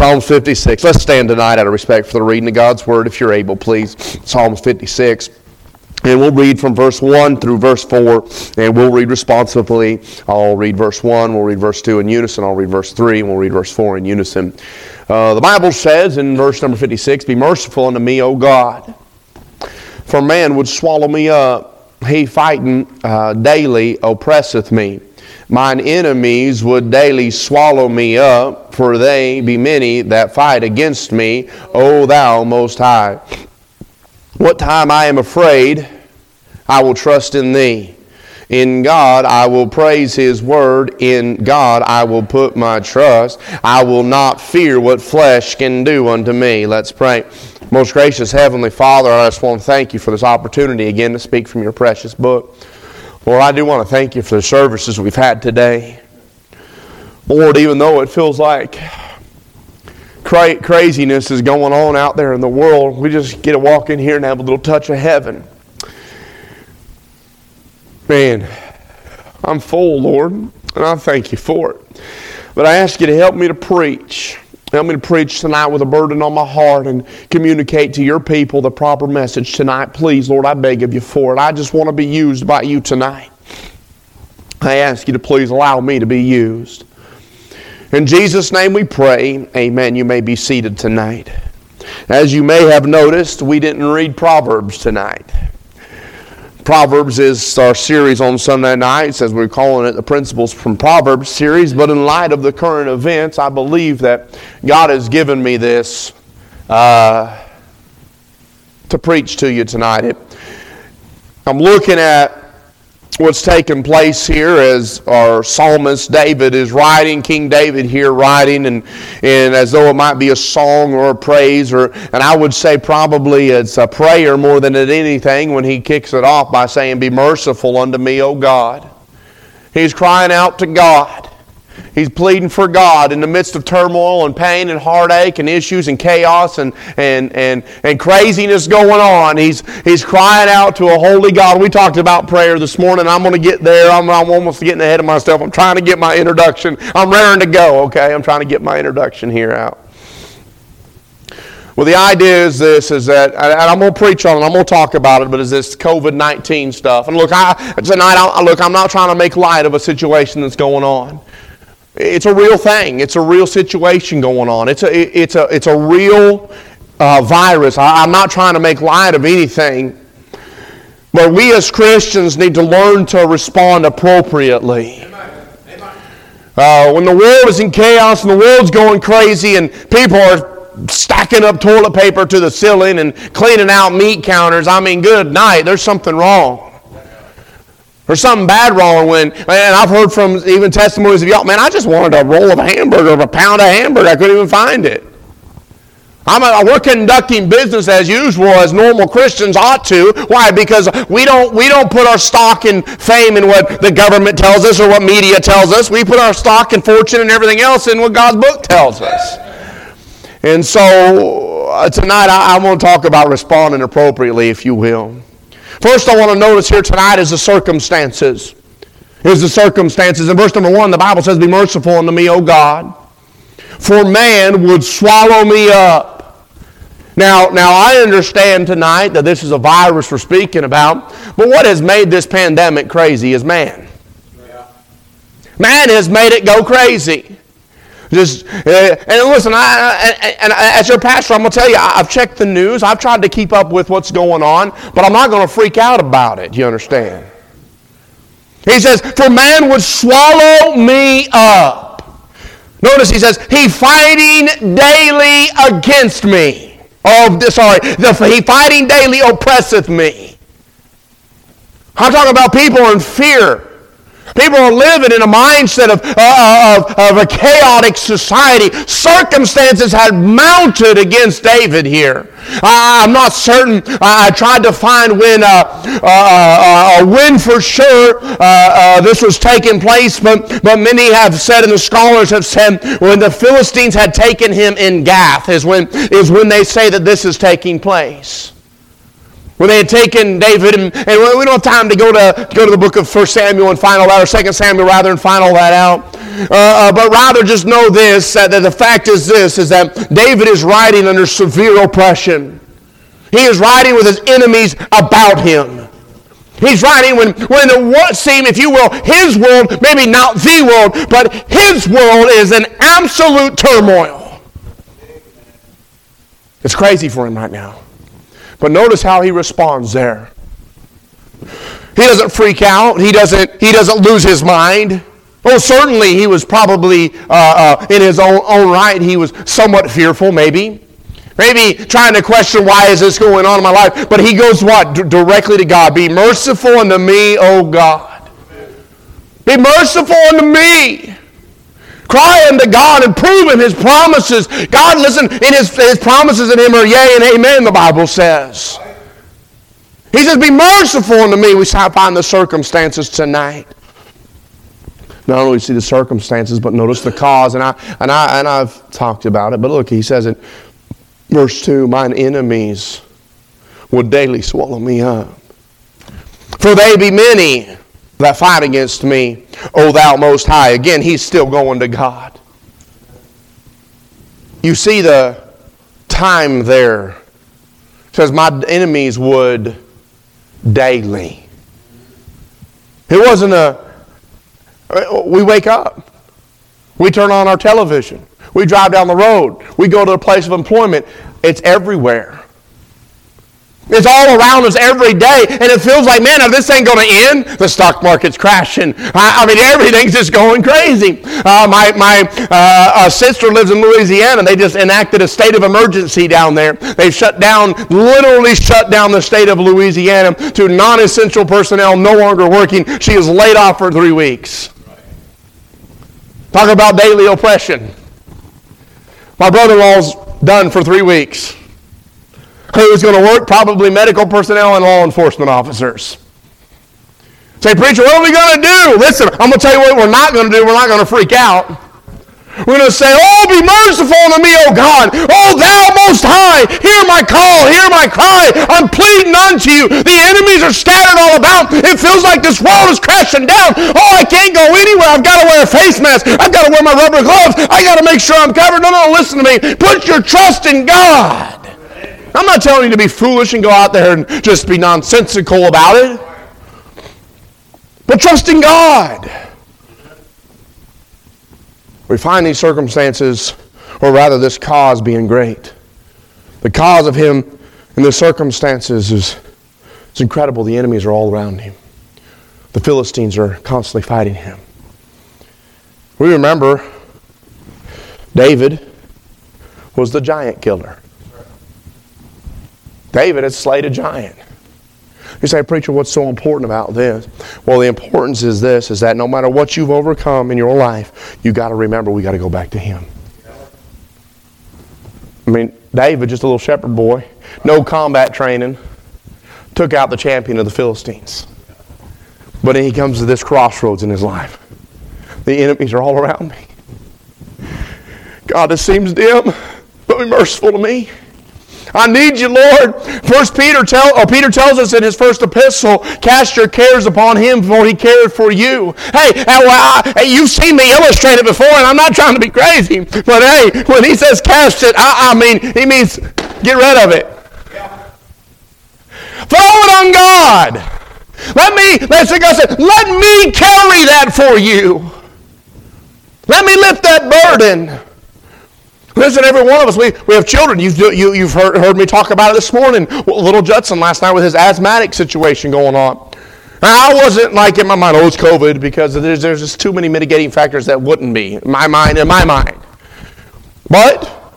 Psalms 56. Let's stand tonight out of respect for the reading of God's Word, if you're able, please. Psalms 56. And we'll read from verse 1 through verse 4, and we'll read responsibly. I'll read verse 1, we'll read verse 2 in unison, I'll read verse 3, and we'll read verse 4 in unison. Uh, the Bible says in verse number 56 Be merciful unto me, O God, for man would swallow me up. He fighting uh, daily oppresseth me. Mine enemies would daily swallow me up, for they be many that fight against me, O thou most high. What time I am afraid, I will trust in thee. In God I will praise His word. In God I will put my trust. I will not fear what flesh can do unto me. Let's pray. Most gracious Heavenly Father, I just want to thank you for this opportunity again to speak from your precious book. Lord, I do want to thank you for the services we've had today. Lord, even though it feels like cra- craziness is going on out there in the world, we just get to walk in here and have a little touch of heaven. Man, I'm full, Lord, and I thank you for it. But I ask you to help me to preach. Help me to preach tonight with a burden on my heart and communicate to your people the proper message tonight. Please, Lord, I beg of you for it. I just want to be used by you tonight. I ask you to please allow me to be used. In Jesus' name we pray. Amen. You may be seated tonight. As you may have noticed, we didn't read Proverbs tonight. Proverbs is our series on Sunday nights, as we're calling it the Principles from Proverbs series. But in light of the current events, I believe that God has given me this uh, to preach to you tonight. It, I'm looking at what's taking place here as our psalmist David is writing, King David here writing, and, and as though it might be a song or a praise, or and I would say probably it's a prayer more than anything when he kicks it off by saying, Be merciful unto me, O God. He's crying out to God. He's pleading for God in the midst of turmoil and pain and heartache and issues and chaos and, and, and, and craziness going on. He's, he's crying out to a holy God. We talked about prayer this morning. I'm going to get there. I'm, I'm almost getting ahead of myself. I'm trying to get my introduction. I'm raring to go, okay? I'm trying to get my introduction here out. Well, the idea is this: is that, and I'm going to preach on it. I'm going to talk about it, but is this COVID-19 stuff? And look, I, tonight, I, look, I'm not trying to make light of a situation that's going on. It's a real thing. It's a real situation going on. It's a, it's a, it's a real uh, virus. I, I'm not trying to make light of anything. But we as Christians need to learn to respond appropriately. Uh, when the world is in chaos and the world's going crazy and people are stacking up toilet paper to the ceiling and cleaning out meat counters, I mean, good night. There's something wrong. There's something bad wrong when, and I've heard from even testimonies of y'all, man, I just wanted a roll of hamburger or a pound of hamburger. I couldn't even find it. I'm a, we're conducting business as usual, as normal Christians ought to. Why? Because we don't, we don't put our stock in fame in what the government tells us or what media tells us. We put our stock and fortune and everything else in what God's book tells us. And so uh, tonight I, I want to talk about responding appropriately, if you will. First, I want to notice here tonight is the circumstances. Is the circumstances. In verse number one, the Bible says, Be merciful unto me, O God, for man would swallow me up. Now, now I understand tonight that this is a virus we're speaking about, but what has made this pandemic crazy is man. Man has made it go crazy. Just uh, and listen, I, I, and as your pastor, I'm gonna tell you, I've checked the news. I've tried to keep up with what's going on, but I'm not gonna freak out about it. You understand? He says, "For man would swallow me up." Notice he says, "He fighting daily against me." Oh, sorry, the, he fighting daily oppresseth me. I'm talking about people in fear. People are living in a mindset of, uh, of, of, a chaotic society. Circumstances had mounted against David here. Uh, I'm not certain. I tried to find when, uh, uh, uh when for sure uh, this was taking place, but, but many have said, and the scholars have said, when the Philistines had taken him in Gath is when, is when they say that this is taking place when they had taken David, and, and, we don't have time to go to, to go to the book of 1 Samuel and find all that, or 2 Samuel rather, and find all that out. uh, uh, but rather just know this, that the fact is this, is that David is writing under severe oppression. He is writing with his enemies about him. He's writing when, when the what seem, if you will, his world, maybe not the world, but his world is in absolute turmoil. It's crazy for him right now. But notice how he responds there. He doesn't freak out. He doesn't, he doesn't lose his mind. Oh, certainly he was probably uh, uh, in his own, own right. He was somewhat fearful, maybe. Maybe trying to question why is this going on in my life. But he goes what? D- directly to God. Be merciful unto me, O God. Be merciful unto me. Cry unto God and prove him his promises. God, listen, in his, his promises in him are yea and amen, the Bible says. He says, Be merciful unto me. We find the circumstances tonight. Not only see the circumstances, but notice the cause. And, I, and, I, and I've talked about it. But look, he says in verse 2 Mine enemies will daily swallow me up. For they be many that fight against me, O thou most high. Again, he's still going to God. You see the time there. It says, My enemies would daily. It wasn't a, we wake up, we turn on our television, we drive down the road, we go to a place of employment. It's everywhere. It's all around us every day, and it feels like, man, if this ain't going to end, the stock market's crashing. I, I mean, everything's just going crazy. Uh, my my uh, sister lives in Louisiana. and They just enacted a state of emergency down there. They shut down, literally shut down the state of Louisiana to non-essential personnel no longer working. She is laid off for three weeks. Talk about daily oppression. My brother-in-law's done for three weeks. Who's going to work? Probably medical personnel and law enforcement officers. Say, preacher, what are we going to do? Listen, I'm going to tell you what we're not going to do. We're not going to freak out. We're going to say, Oh, be merciful unto me, O God. Oh, thou most high, hear my call, hear my cry. I'm pleading unto you. The enemies are scattered all about. It feels like this world is crashing down. Oh, I can't go anywhere. I've got to wear a face mask. I've got to wear my rubber gloves. I got to make sure I'm covered. No, no, listen to me. Put your trust in God. I'm not telling you to be foolish and go out there and just be nonsensical about it. But trust in God. We find these circumstances, or rather this cause being great. The cause of him in the circumstances is it's incredible. The enemies are all around him. The Philistines are constantly fighting him. We remember David was the giant killer. David had slayed a giant. You say, preacher, what's so important about this? Well, the importance is this: is that no matter what you've overcome in your life, you got to remember we got to go back to Him. I mean, David, just a little shepherd boy, no combat training, took out the champion of the Philistines. But he comes to this crossroads in his life. The enemies are all around me. God, this seems dim, but be merciful to me. I need you, Lord. First Peter tell or Peter tells us in his first epistle, cast your cares upon him for he cared for you. Hey, I, you've seen me illustrate it before, and I'm not trying to be crazy, but hey, when he says cast it, I, I mean he means get rid of it. Throw it on God. Let me, let's God said, let me carry that for you. Let me lift that burden. Listen, every one of us, we, we have children. You've, you, you've heard, heard me talk about it this morning. Little Judson last night with his asthmatic situation going on. I wasn't like in my mind, oh, it's COVID, because there's, there's just too many mitigating factors that wouldn't be in my mind, in my mind. But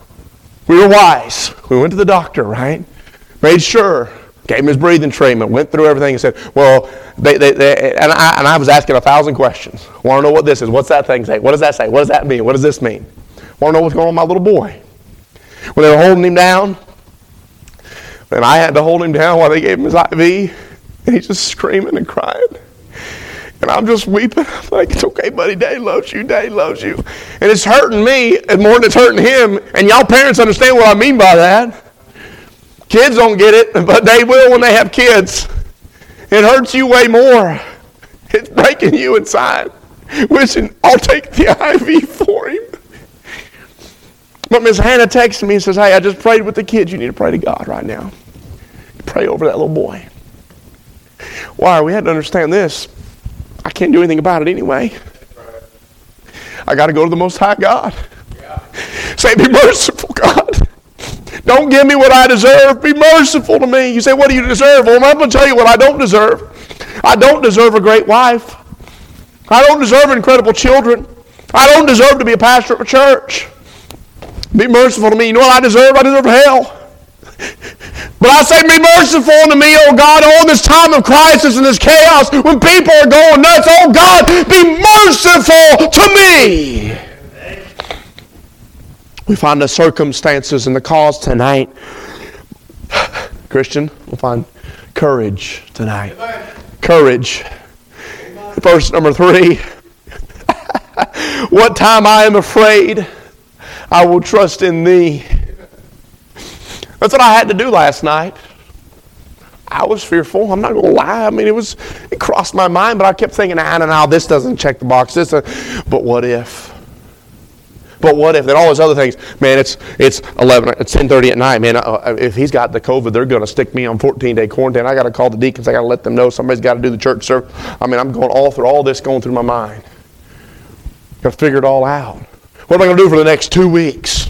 we were wise. We went to the doctor, right? Made sure, gave him his breathing treatment, went through everything and said, well, they, they, they, and, I, and I was asking a thousand questions. Want to know what this is? What's that thing say? What does that say? What does that mean? What does this mean? Want to know what's going on with my little boy? When they were holding him down, and I had to hold him down while they gave him his IV, and he's just screaming and crying. And I'm just weeping. I'm like, it's okay, buddy. Daddy loves you. Daddy loves you. And it's hurting me and more than it's hurting him. And y'all parents understand what I mean by that. Kids don't get it, but they will when they have kids. It hurts you way more. It's breaking you inside. wishing I'll take the IV for him. But Miss Hannah texted me and says, Hey, I just prayed with the kids. You need to pray to God right now. Pray over that little boy. Why? We had to understand this. I can't do anything about it anyway. I got to go to the Most High God. Say, Be merciful, God. Don't give me what I deserve. Be merciful to me. You say, What do you deserve? Well, I'm going to tell you what I don't deserve. I don't deserve a great wife. I don't deserve incredible children. I don't deserve to be a pastor of a church. Be merciful to me. You know what I deserve? I deserve hell. But I say, be merciful unto me, oh God, all this time of crisis and this chaos when people are going nuts. Oh God, be merciful to me. We find the circumstances and the cause tonight. Christian, we'll find courage tonight. Courage. Verse number three. what time I am afraid, I will trust in thee. That's what I had to do last night. I was fearful. I'm not going to lie. I mean, it was it crossed my mind, but I kept thinking, ah, no, no, this doesn't check the box. This, uh, but what if? But what if? Then all those other things. Man, it's it's 11, it's 10:30 at night. Man, uh, if he's got the COVID, they're going to stick me on 14-day quarantine. I got to call the deacons. I got to let them know somebody's got to do the church service. I mean, I'm going all through all this going through my mind. Got to figure it all out. What am I going to do for the next two weeks?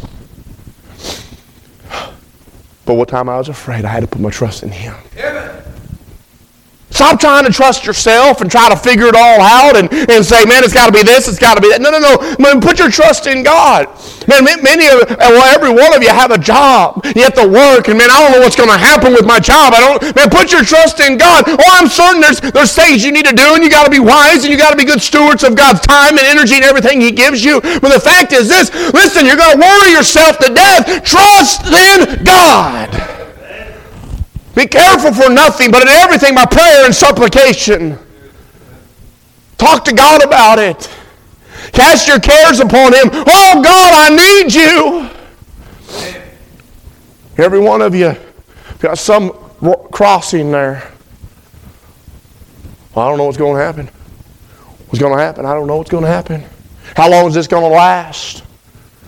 But what time I was afraid, I had to put my trust in Him. Amen. Stop trying to trust yourself and try to figure it all out and, and say, man, it's got to be this, it's got to be that. No, no, no. Man, put your trust in God. Man, many of, well, every one of you have a job. You have to work, and man, I don't know what's going to happen with my job. I don't, man, put your trust in God. Oh, I'm certain there's, there's things you need to do, and you got to be wise, and you got to be good stewards of God's time and energy and everything He gives you. But the fact is this listen, you're going to worry yourself to death. Trust in God. Be careful for nothing, but in everything by prayer and supplication. Talk to God about it. Cast your cares upon Him. Oh God, I need you. Every one of you got some crossing there. Well, I don't know what's going to happen. What's going to happen? I don't know what's going to happen. How long is this going to last?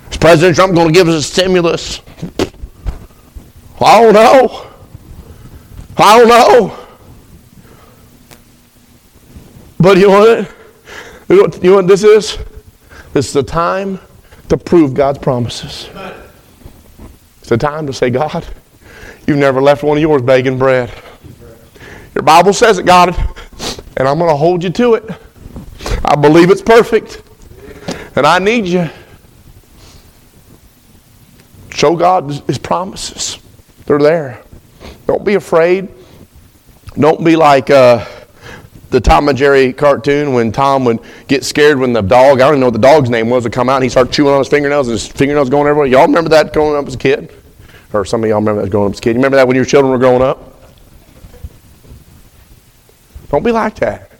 Is President Trump going to give us a stimulus? I don't know. I don't know. But you know what? You know what, this is? This is the time to prove God's promises. It's the time to say, God, you've never left one of yours begging bread. Your Bible says it, God, and I'm going to hold you to it. I believe it's perfect, and I need you. Show God His promises. They're there. Don't be afraid. Don't be like uh, the Tom and Jerry cartoon when Tom would get scared when the dog, I don't even know what the dog's name was, would come out and he started chewing on his fingernails and his fingernails going everywhere. Y'all remember that growing up as a kid? Or some of y'all remember that growing up as a kid. You remember that when your children were growing up? Don't be like that.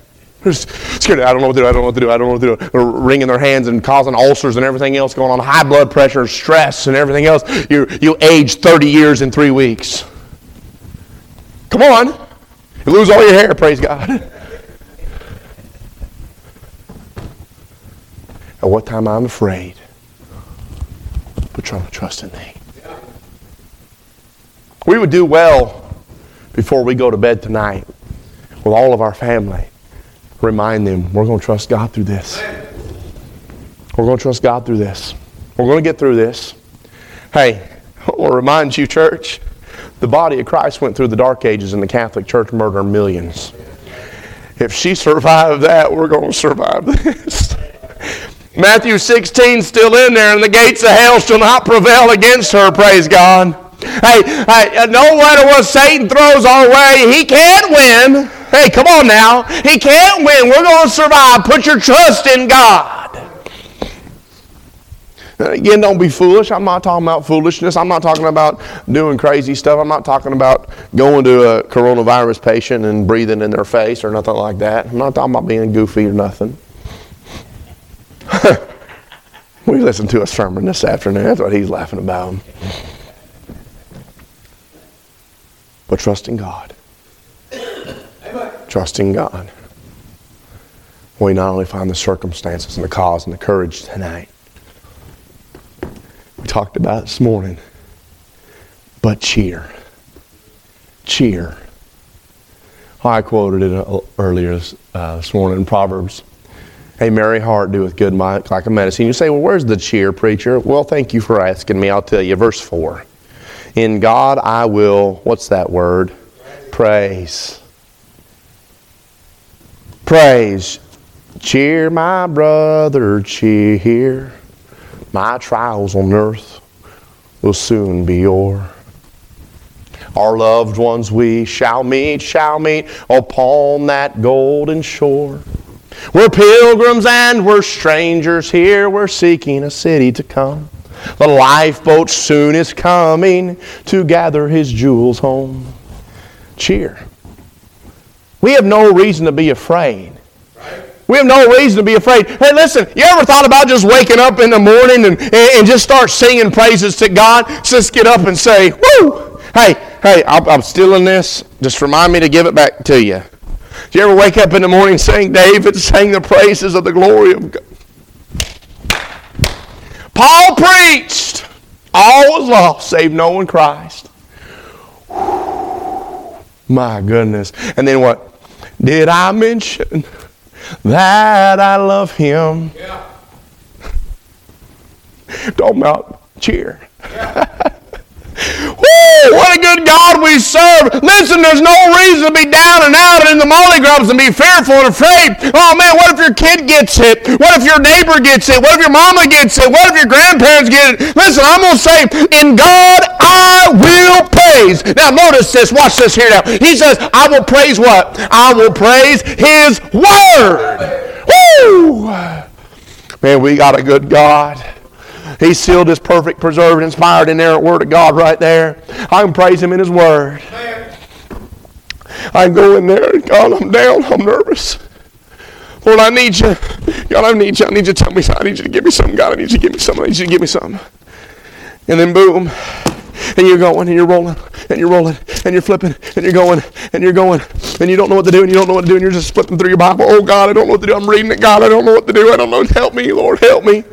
scared. I don't know what to do. I don't know what to do. I don't know what to do. They're wringing their hands and causing ulcers and everything else going on. High blood pressure, stress, and everything else. You you age 30 years in three weeks. Come on. You lose all your hair, praise God. At what time I'm afraid, but trying to trust in thee. We would do well before we go to bed tonight with all of our family. Remind them we're going to trust God through this. We're going to trust God through this. We're going to get through this. Hey, I want to remind you, church, the body of Christ went through the dark ages and the Catholic Church, murdered millions. If she survived that, we're going to survive this. Matthew 16 still in there, and the gates of hell shall not prevail against her, praise God. Hey, hey, uh, no matter what Satan throws our way, he can't win. Hey, come on now. He can't win. We're going to survive. Put your trust in God. Uh, again, don't be foolish. I'm not talking about foolishness. I'm not talking about doing crazy stuff. I'm not talking about going to a coronavirus patient and breathing in their face or nothing like that. I'm not talking about being goofy or nothing. we listened to a sermon this afternoon. That's what he's laughing about. But trusting God. Trusting God. we not only find the circumstances and the cause and the courage tonight, we talked about this morning, but cheer. Cheer. I quoted it earlier uh, this morning in Proverbs. A merry heart doeth good like a medicine. You say, well, where's the cheer, preacher? Well, thank you for asking me. I'll tell you. Verse 4. In God I will, what's that word? Praise. Praise. Cheer, my brother, cheer. My trials on earth will soon be o'er. Our loved ones we shall meet, shall meet upon that golden shore. We're pilgrims and we're strangers here. We're seeking a city to come. The lifeboat soon is coming to gather his jewels home. Cheer. We have no reason to be afraid. We have no reason to be afraid. Hey, listen, you ever thought about just waking up in the morning and, and just start singing praises to God? Just get up and say, Woo! Hey, hey, I'm stealing this. Just remind me to give it back to you. Do you ever wake up in the morning saying, David sang the praises of the glory of God? Paul preached. All was lost save knowing Christ. My goodness. And then what? Did I mention that I love him? Yeah. Don't mount cheer. Yeah. Woo! What a good God we serve. Listen, there's no reason to be down and out in the molly grubs and be fearful and afraid. Oh man, what if your kid gets it? What if your neighbor gets it? What if your mama gets it? What if your grandparents get it? Listen, I'm going to say, in God I will praise. Now notice this. Watch this here now. He says, I will praise what? I will praise His Word. Woo! Man, we got a good God. He sealed His perfect, preserved, inspired, inerrant Word of God right there. I can praise Him in His Word. I go in there, God, I'm down, I'm nervous. Lord, I need you. God, I need you. I need you to tell me something. I need you to give me something. God, I need you to give me something. I need you to give me something. And then boom. And you're going and you're rolling and you're rolling and you're flipping and you're going and you're going and you don't know what to do and you don't know what to do and you're just flipping through your Bible. Oh God, I don't know what to do. I'm reading it. God, I don't know what to do. I don't know. Help me, Lord. Help me.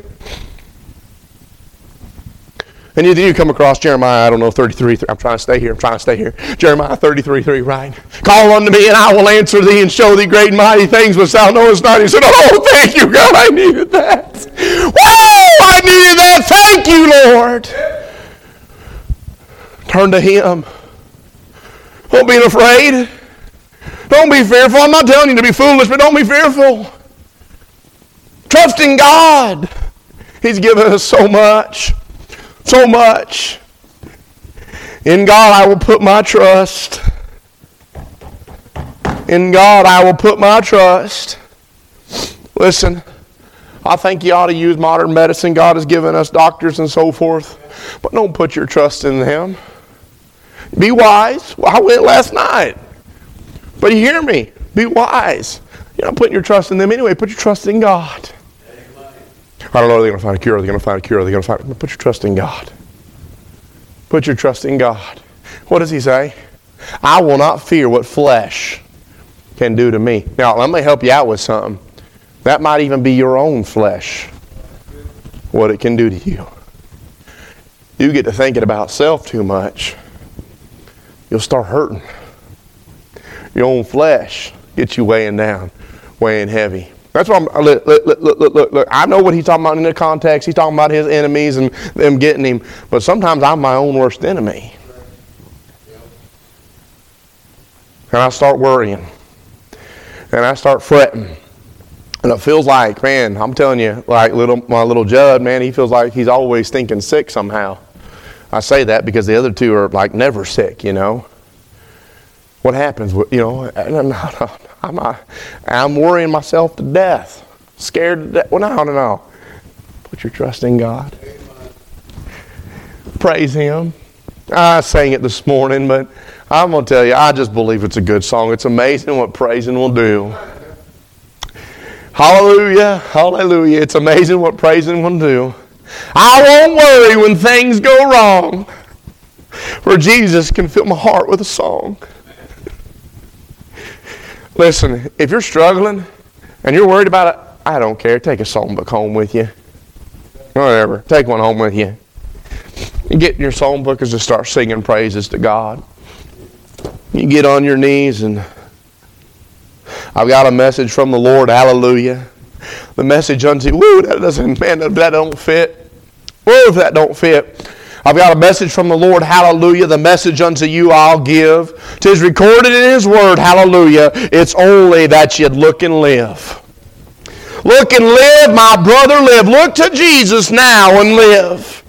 And you, you come across Jeremiah, I don't know, 33, 3. I'm trying to stay here. I'm trying to stay here. Jeremiah 33, 3, right? Call unto me and I will answer thee and show thee great and mighty things which thou knowest not. He said, Oh, thank you, God. I needed that. Whoa! I needed that. Thank you, Lord. Turn to Him. Don't be afraid. Don't be fearful. I'm not telling you to be foolish, but don't be fearful. Trust in God. He's given us so much so much. In God I will put my trust. In God I will put my trust. Listen, I think you ought to use modern medicine. God has given us doctors and so forth. But don't put your trust in them. Be wise. Well, I went last night. But you hear me. Be wise. You're not putting your trust in them anyway. Put your trust in God. I don't know, are they going to find a cure? Are they going to find a cure? Are they going to find Put your trust in God. Put your trust in God. What does he say? I will not fear what flesh can do to me. Now, let me help you out with something. That might even be your own flesh, what it can do to you. You get to thinking about self too much, you'll start hurting. Your own flesh gets you weighing down, weighing heavy. That's what I'm. Look, look, look, look, look. I know what he's talking about in the context. He's talking about his enemies and them getting him. But sometimes I'm my own worst enemy. And I start worrying. And I start fretting. And it feels like, man, I'm telling you, like little my little Judd, man, he feels like he's always thinking sick somehow. I say that because the other two are like never sick, you know. What happens? You know, no, no, I'm, not, I'm worrying myself to death, scared to death. Well, no, no, no. Put your trust in God. Praise Him. I sang it this morning, but I'm going to tell you, I just believe it's a good song. It's amazing what praising will do. Hallelujah. Hallelujah. It's amazing what praising will do. I won't worry when things go wrong, for Jesus can fill my heart with a song. Listen, if you're struggling, and you're worried about it, I don't care. Take a song book home with you. Whatever. Take one home with you. You get in your song book and just start singing praises to God. You get on your knees and I've got a message from the Lord. Hallelujah. The message unto woo that doesn't man that don't fit. Woo if that don't fit. I've got a message from the Lord. Hallelujah. The message unto you I'll give. Tis recorded in His Word. Hallelujah. It's only that you look and live. Look and live, my brother, live. Look to Jesus now and live.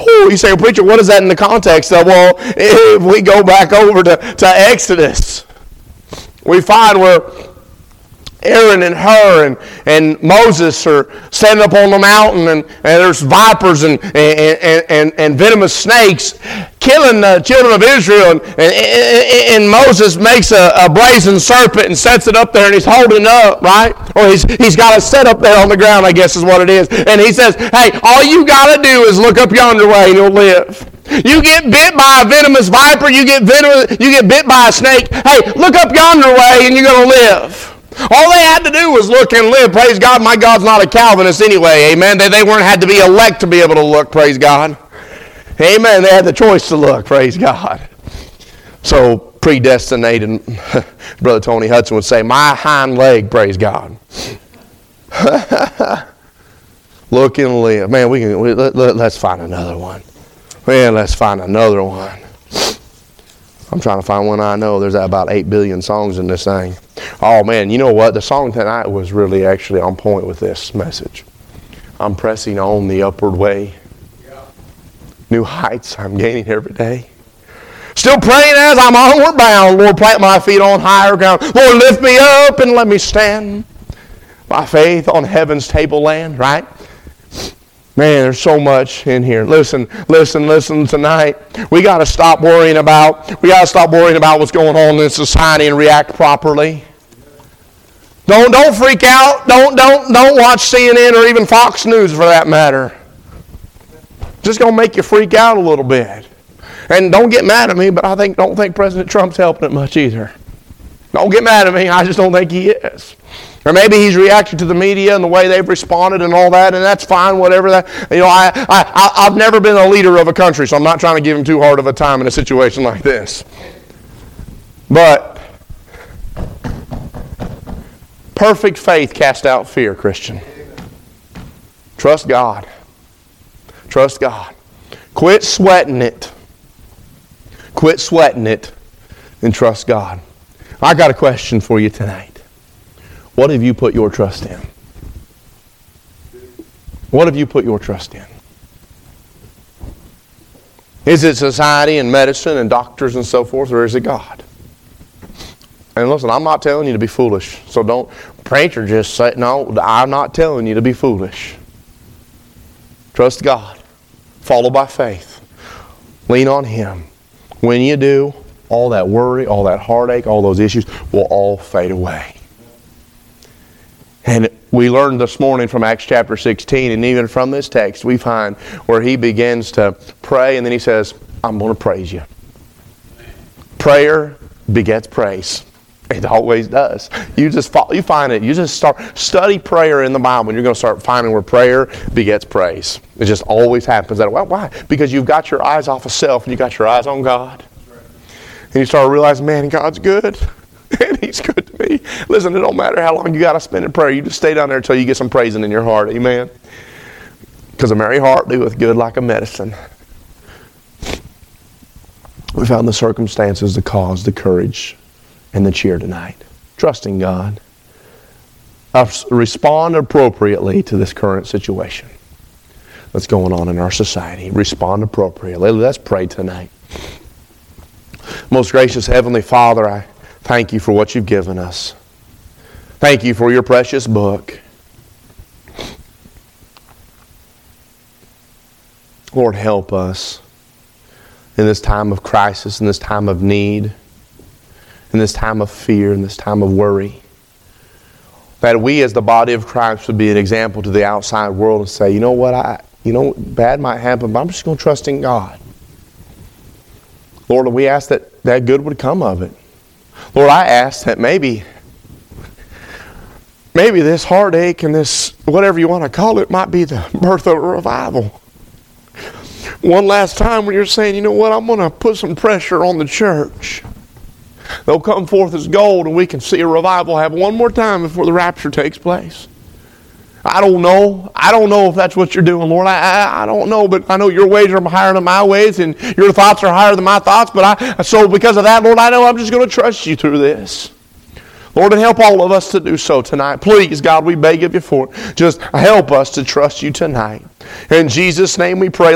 Ooh, you say, preacher, what is that in the context of? Well, if we go back over to, to Exodus, we find where Aaron and Hur and, and Moses are standing up on the mountain, and, and there's vipers and, and, and, and, venomous snakes killing the children of Israel. And, and, and Moses makes a, a, brazen serpent and sets it up there, and he's holding up, right? Or he's, he's got it set up there on the ground, I guess is what it is. And he says, Hey, all you got to do is look up yonder way, and you'll live. You get bit by a venomous viper, you get, venomous, you get bit by a snake. Hey, look up yonder way, and you're going to live. All they had to do was look and live. Praise God. My God's not a Calvinist anyway. Amen. They, they weren't had to be elect to be able to look. Praise God. Amen. They had the choice to look. Praise God. So predestinated, Brother Tony Hudson would say, my hind leg, praise God. look and live. Man, we can, we, let, let, let's find another one. Man, let's find another one. I'm trying to find one I know. There's about 8 billion songs in this thing. Oh man, you know what? The song tonight was really actually on point with this message. I'm pressing on the upward way. New heights I'm gaining every day. Still praying as I'm onward bound. Lord, plant my feet on higher ground. Lord, lift me up and let me stand by faith on heaven's tableland, right? Man, there's so much in here. Listen, listen, listen tonight. We got to stop worrying about we got to stop worrying about what's going on in society and react properly. Don't don't freak out. Don't don't don't watch CNN or even Fox News for that matter. Just going to make you freak out a little bit. And don't get mad at me, but I think don't think President Trump's helping it much either. Don't get mad at me. I just don't think he is. Or maybe he's reacted to the media and the way they've responded and all that, and that's fine, whatever that. You know, I, I, I've never been a leader of a country, so I'm not trying to give him too hard of a time in a situation like this. But perfect faith cast out fear, Christian. Trust God. Trust God. Quit sweating it. Quit sweating it and trust God. I got a question for you tonight. What have you put your trust in? What have you put your trust in? Is it society and medicine and doctors and so forth, or is it God? And listen, I'm not telling you to be foolish. So don't, preacher, just say, no, I'm not telling you to be foolish. Trust God. Follow by faith. Lean on Him. When you do, all that worry, all that heartache, all those issues will all fade away. And we learned this morning from Acts chapter 16, and even from this text, we find where he begins to pray, and then he says, I'm going to praise you. Prayer begets praise. It always does. You just follow, you find it. You just start study prayer in the Bible, and you're going to start finding where prayer begets praise. It just always happens that way. Why? Because you've got your eyes off of self and you got your eyes on God, and you start realizing, man, God's good. and he's good to me. Listen, it don't matter how long you got to spend in prayer. You just stay down there until you get some praising in your heart. Amen. Because a merry heart doeth good like a medicine. We found the circumstances, the cause, the courage, and the cheer tonight. Trusting God. Uh, respond appropriately to this current situation that's going on in our society. Respond appropriately. Let's pray tonight. Most gracious Heavenly Father, I Thank you for what you've given us. Thank you for your precious book. Lord, help us in this time of crisis, in this time of need, in this time of fear, in this time of worry. That we as the body of Christ would be an example to the outside world and say, you know what, I you know, bad might happen, but I'm just going to trust in God. Lord, we ask that that good would come of it. Lord, I ask that maybe, maybe this heartache and this, whatever you want to call it, might be the birth of a revival. One last time when you're saying, you know what, I'm going to put some pressure on the church. They'll come forth as gold and we can see a revival happen one more time before the rapture takes place. I don't know. I don't know if that's what you're doing, Lord. I, I, I, don't know, but I know your ways are higher than my ways, and your thoughts are higher than my thoughts. But I, so because of that, Lord, I know I'm just going to trust you through this. Lord, and help all of us to do so tonight. Please, God, we beg of you for it. Just help us to trust you tonight. In Jesus' name we pray.